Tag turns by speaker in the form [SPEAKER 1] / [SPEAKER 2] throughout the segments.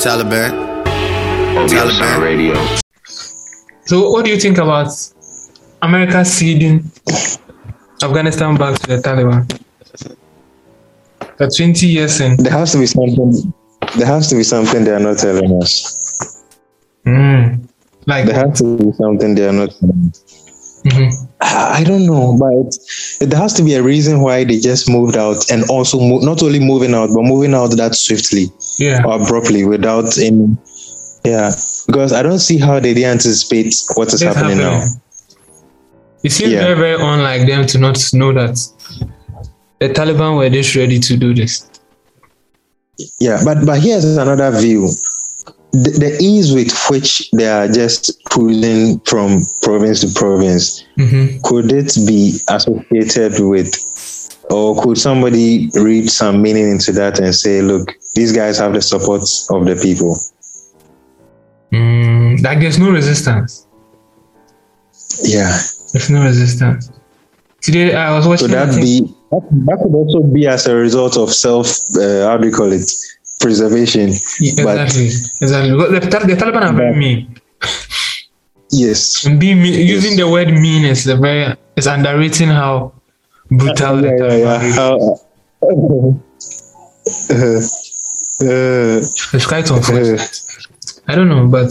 [SPEAKER 1] Taliban.
[SPEAKER 2] Taliban radio.
[SPEAKER 3] So, what do you think about America ceding Afghanistan back to the Taliban? The 20 years in.
[SPEAKER 4] There has to be something. There has to be something they are not telling us.
[SPEAKER 3] Mm. Like
[SPEAKER 4] There has to be something they are not telling us.
[SPEAKER 3] Mhm.
[SPEAKER 4] I don't know, but there has to be a reason why they just moved out and also mo- not only moving out, but moving out that swiftly
[SPEAKER 3] yeah,
[SPEAKER 4] or abruptly without any. Yeah, because I don't see how they didn't anticipate what is happening, now.
[SPEAKER 3] It seems
[SPEAKER 4] Yeah.
[SPEAKER 3] very, very unlike them to not know that the Taliban were this ready to do this.
[SPEAKER 4] Yeah, but but here's another view. The, the ease with which they are just cruising from province to province,
[SPEAKER 3] hmm
[SPEAKER 4] could it be associated with, or could somebody read some meaning into that and say, look, these guys have the support of the people?
[SPEAKER 3] Mm, like there's no resistance.
[SPEAKER 4] Yeah.
[SPEAKER 3] There's no resistance. Today I was watching.
[SPEAKER 4] Could that be, that, could also be as a result of self, uh, how do you call it, preservation?
[SPEAKER 3] Yeah,
[SPEAKER 4] but-
[SPEAKER 3] exactly, exactly. The, the Taliban are very mean.
[SPEAKER 4] Yes.
[SPEAKER 3] And being mean, using the word mean is a very is underrating how brutal the
[SPEAKER 4] Yeah, yeah,
[SPEAKER 3] Taliban
[SPEAKER 4] yeah. How-
[SPEAKER 3] It's quite unfortunate. I don't know, but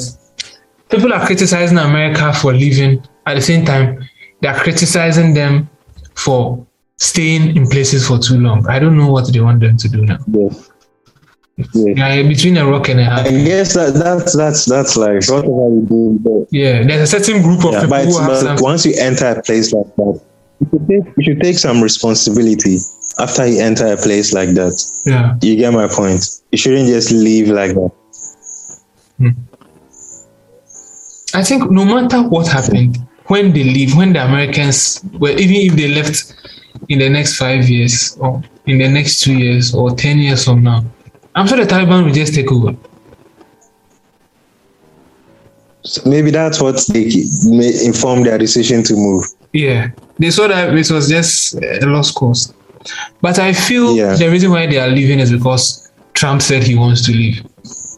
[SPEAKER 3] people are criticizing America for leaving. At the same time, they are criticizing them for staying in places for too long. I don't know what they want them to do now.
[SPEAKER 4] yes. Yes.
[SPEAKER 3] Yeah, between a rock and a hard.
[SPEAKER 4] I guess that, that's that's that's like whatever you do.
[SPEAKER 3] Yeah, there's a certain group of
[SPEAKER 4] yeah,
[SPEAKER 3] people
[SPEAKER 4] but,
[SPEAKER 3] who have
[SPEAKER 4] but once you enter a place like that, you should take you should take some responsibility after you enter a place like that.
[SPEAKER 3] Yeah,
[SPEAKER 4] You get my point. You shouldn't just leave like that. Hmm.
[SPEAKER 3] I think no matter what happened, when they leave, when the Americans, well, even if they left in the next five years or in the next two years or 10 years from now, I'm sure the Taliban will just take over.
[SPEAKER 4] So maybe that's what they may inform their decision to move.
[SPEAKER 3] Yeah, they saw that it was just a lost cause. But I feel
[SPEAKER 4] Yeah.
[SPEAKER 3] the reason why they are leaving is because Trump said he wants to leave.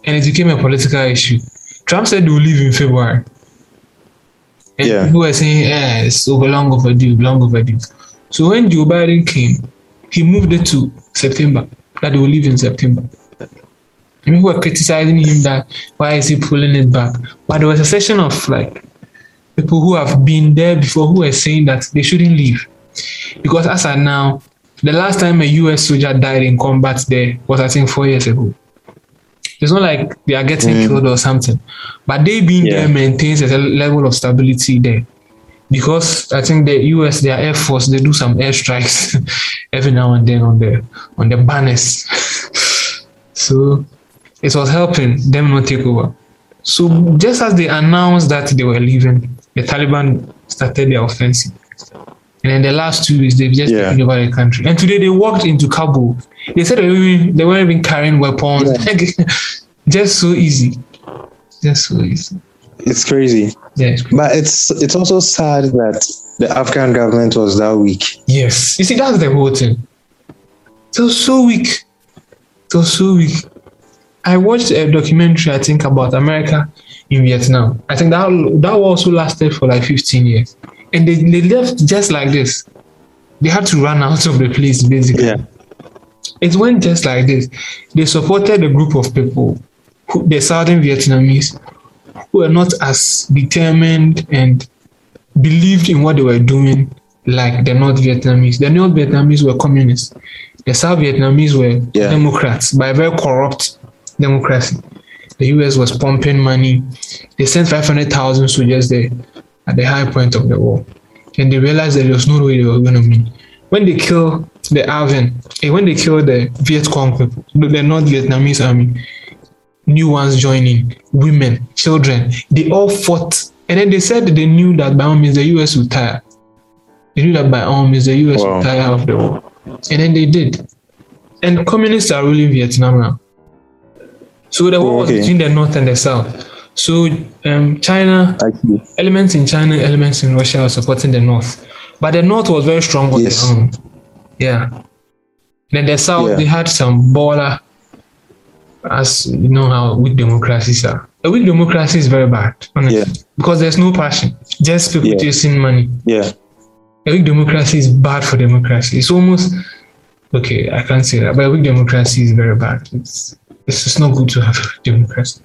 [SPEAKER 3] And it became a political issue. Trump said he will leave in February. And
[SPEAKER 4] Yeah.
[SPEAKER 3] people were saying, yeah, it's over long overdue, long overdue. So when Joe Biden came, he moved it to September, that he will leave in September. And people were criticizing him that why is he pulling it back? But there was a session of like people who have been there before who were saying that they shouldn't leave. Because as of now, the last time a US soldier died in combat there was I think four years ago. It's not like they are getting
[SPEAKER 4] Mm.
[SPEAKER 3] killed or something. But they being
[SPEAKER 4] Yeah.
[SPEAKER 3] there maintains a level of stability there. Because I think the US, their Air Force, they do some airstrikes every now and then on the on the banners. so it was helping them not take over. So just as they announced that they were leaving, the Taliban started their offensive. And in the last two weeks, they've just
[SPEAKER 4] Yeah.
[SPEAKER 3] taken over the country. And today they walked into Kabul. They said they weren't even, they weren't even carrying weapons. just so easy. Just so easy.
[SPEAKER 4] It's crazy.
[SPEAKER 3] Yeah.
[SPEAKER 4] But it's it's also sad that the Afghan government was that weak.
[SPEAKER 3] Yes. You see, that's the whole thing. It was so weak. It was so weak. I watched a documentary, I think, about America in Vietnam. I think that that also lasted for like 15 years. And they, they left just like this. They had to run out of the place, basically.
[SPEAKER 4] Yeah.
[SPEAKER 3] It went just like this. They supported a group of people, who, the Southern Vietnamese, who were not as determined and believed in what they were doing like the North Vietnamese. The North Vietnamese were communists. The South Vietnamese were
[SPEAKER 4] Yeah.
[SPEAKER 3] Democrats by a very corrupt democracy. The US was pumping money. They sent 500,000 soldiers there at the high point of the war. And they realized that there was no way they were going to win. When they killed the ARVN, and eh, when they killed the Viet Cong people, the North Vietnamese army, new ones joining, women, children, they all fought. And then they said that they knew that by all means the US would tire. They knew that by all means the US
[SPEAKER 4] Wow.
[SPEAKER 3] would tire of the war. And then they did. And communists are ruling Vietnam now. So the war was
[SPEAKER 4] Okay.
[SPEAKER 3] between the North and the South. So um, China, elements in China, elements in Russia are supporting the North. But the North was very strong on
[SPEAKER 4] Yes.
[SPEAKER 3] their own. Yeah. Then the South,
[SPEAKER 4] Yeah.
[SPEAKER 3] they had some baller as you know how weak democracies are. A weak democracy is very bad, honestly,
[SPEAKER 4] Yeah.
[SPEAKER 3] because there's no passion, just people
[SPEAKER 4] Yeah.
[SPEAKER 3] chasing money.
[SPEAKER 4] Yeah.
[SPEAKER 3] A weak democracy is bad for democracy. It's almost okay. I can't say that, but a weak democracy is very bad. It's it's just not good to have a democracy.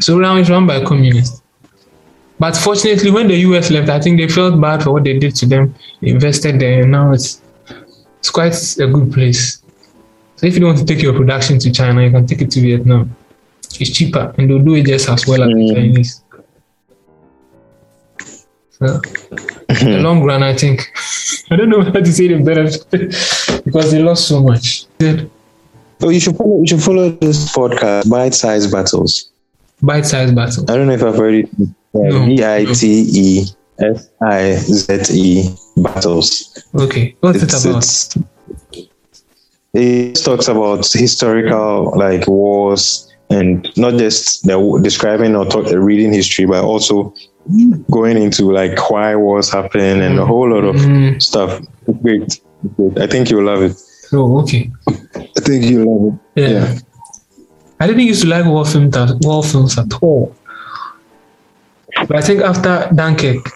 [SPEAKER 3] So now it's run by communists. But fortunately, when the US left, I think they felt bad for what they did to them. They invested there, and now it's it's quite a good place. So if you don't want to take your production to China, you can take it to Vietnam. It's cheaper, and they'll do it just as well as the
[SPEAKER 4] Mm.
[SPEAKER 3] Chinese. So, in the long run, I think I don't know how to say the benefit because they lost so much.
[SPEAKER 4] Oh, you should follow. You should follow this podcast, Bite Size Battles.
[SPEAKER 3] Bite Size battle.
[SPEAKER 4] I don't know if I've heard it. B I T E S I Z E Battles.
[SPEAKER 3] Okay, what's
[SPEAKER 4] It's,
[SPEAKER 3] it about?
[SPEAKER 4] it's, it talks about historical like wars and not just the describing or talk, reading history, but also going into like why wars happen and a whole lot of
[SPEAKER 3] Mm.
[SPEAKER 4] stuff. Great. Great. I think you'll love it.
[SPEAKER 3] Oh, okay.
[SPEAKER 4] I think you'll love it.
[SPEAKER 3] Yeah.
[SPEAKER 4] Yeah.
[SPEAKER 3] I didn't used to like war films, war films at all. But I think after Dunkirk,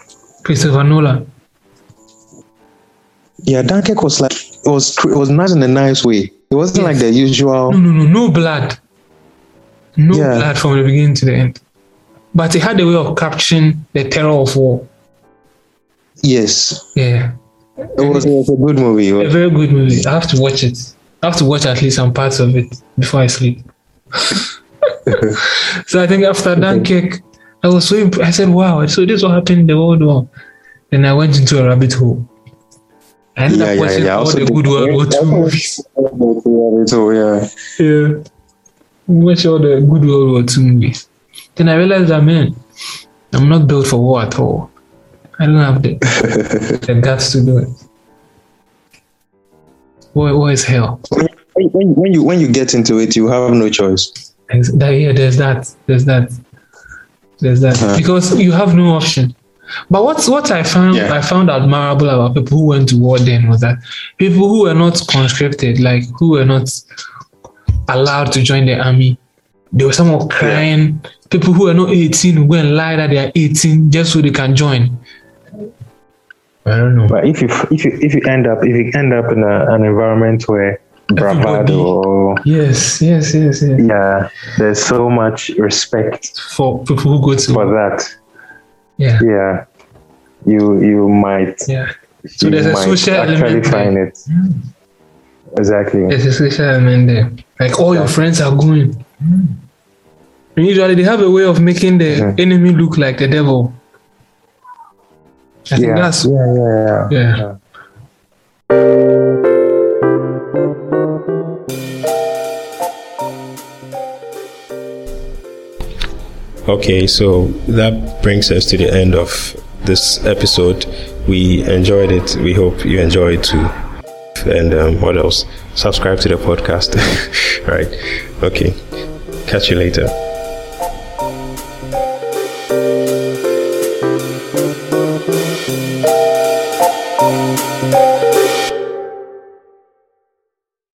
[SPEAKER 3] Christopher Nolan,
[SPEAKER 4] Yeah, Dunkirk was like it was it was nice in a nice way. It wasn't like the usual.
[SPEAKER 3] no, no, no, no blood. No
[SPEAKER 4] Yeah.
[SPEAKER 3] blood from the beginning to the end. But it had a way of capturing the terror of war.
[SPEAKER 4] Yes,
[SPEAKER 3] Yeah.
[SPEAKER 4] it was, it was a good movie.
[SPEAKER 3] A very good movie. I have to watch it. I have to watch at least some parts of it before I sleep. so I think after Dunkirk, I was so imp- I said, "Wow!" So this is what happened in the World War. Then I went into a rabbit hole. I ended
[SPEAKER 4] Yeah,
[SPEAKER 3] up
[SPEAKER 4] yeah,
[SPEAKER 3] watching
[SPEAKER 4] yeah.
[SPEAKER 3] all
[SPEAKER 4] Also
[SPEAKER 3] the good World War II movies.
[SPEAKER 4] Yeah,
[SPEAKER 3] Yeah, watch all the good World War II movies. Then I realized that man, I'm not built for war at all. I don't have the, the guts to do it. War, war is hell.
[SPEAKER 4] when, when, you when you get into it, you have no choice.
[SPEAKER 3] That, yeah, there's that. There's that. There's that.
[SPEAKER 4] Uh-huh.
[SPEAKER 3] Because you have no option. But what's what I found
[SPEAKER 4] Yeah.
[SPEAKER 3] I found admirable about people who went to war then was that people who were not conscripted, like who were not allowed to join the army, they were somehow crying. People who were not 18 who go and lie that they are 18 just so they can join. I don't know.
[SPEAKER 4] But if you if you if you end up if you end up in a, an environment where bravado or
[SPEAKER 3] Yes, yes, yes, yes.
[SPEAKER 4] yeah, there's so much respect
[SPEAKER 3] For people who go to
[SPEAKER 4] for that.
[SPEAKER 3] yeah,
[SPEAKER 4] Yeah, you you might
[SPEAKER 3] yeah. So there's a social
[SPEAKER 4] actually
[SPEAKER 3] element there.
[SPEAKER 4] find it exactly.
[SPEAKER 3] There's a social element there. Like all your friends are going. And usually they have a way of making the
[SPEAKER 4] Mhm.
[SPEAKER 3] enemy look like the devil. I think
[SPEAKER 4] Yeah,
[SPEAKER 3] that's
[SPEAKER 4] yeah, yeah, yeah.
[SPEAKER 3] yeah.
[SPEAKER 1] Okay, so that brings us to the end of this episode. We enjoyed it. We hope you enjoy it too. And um, what else? Subscribe to the podcast. right. Okay. Catch you later.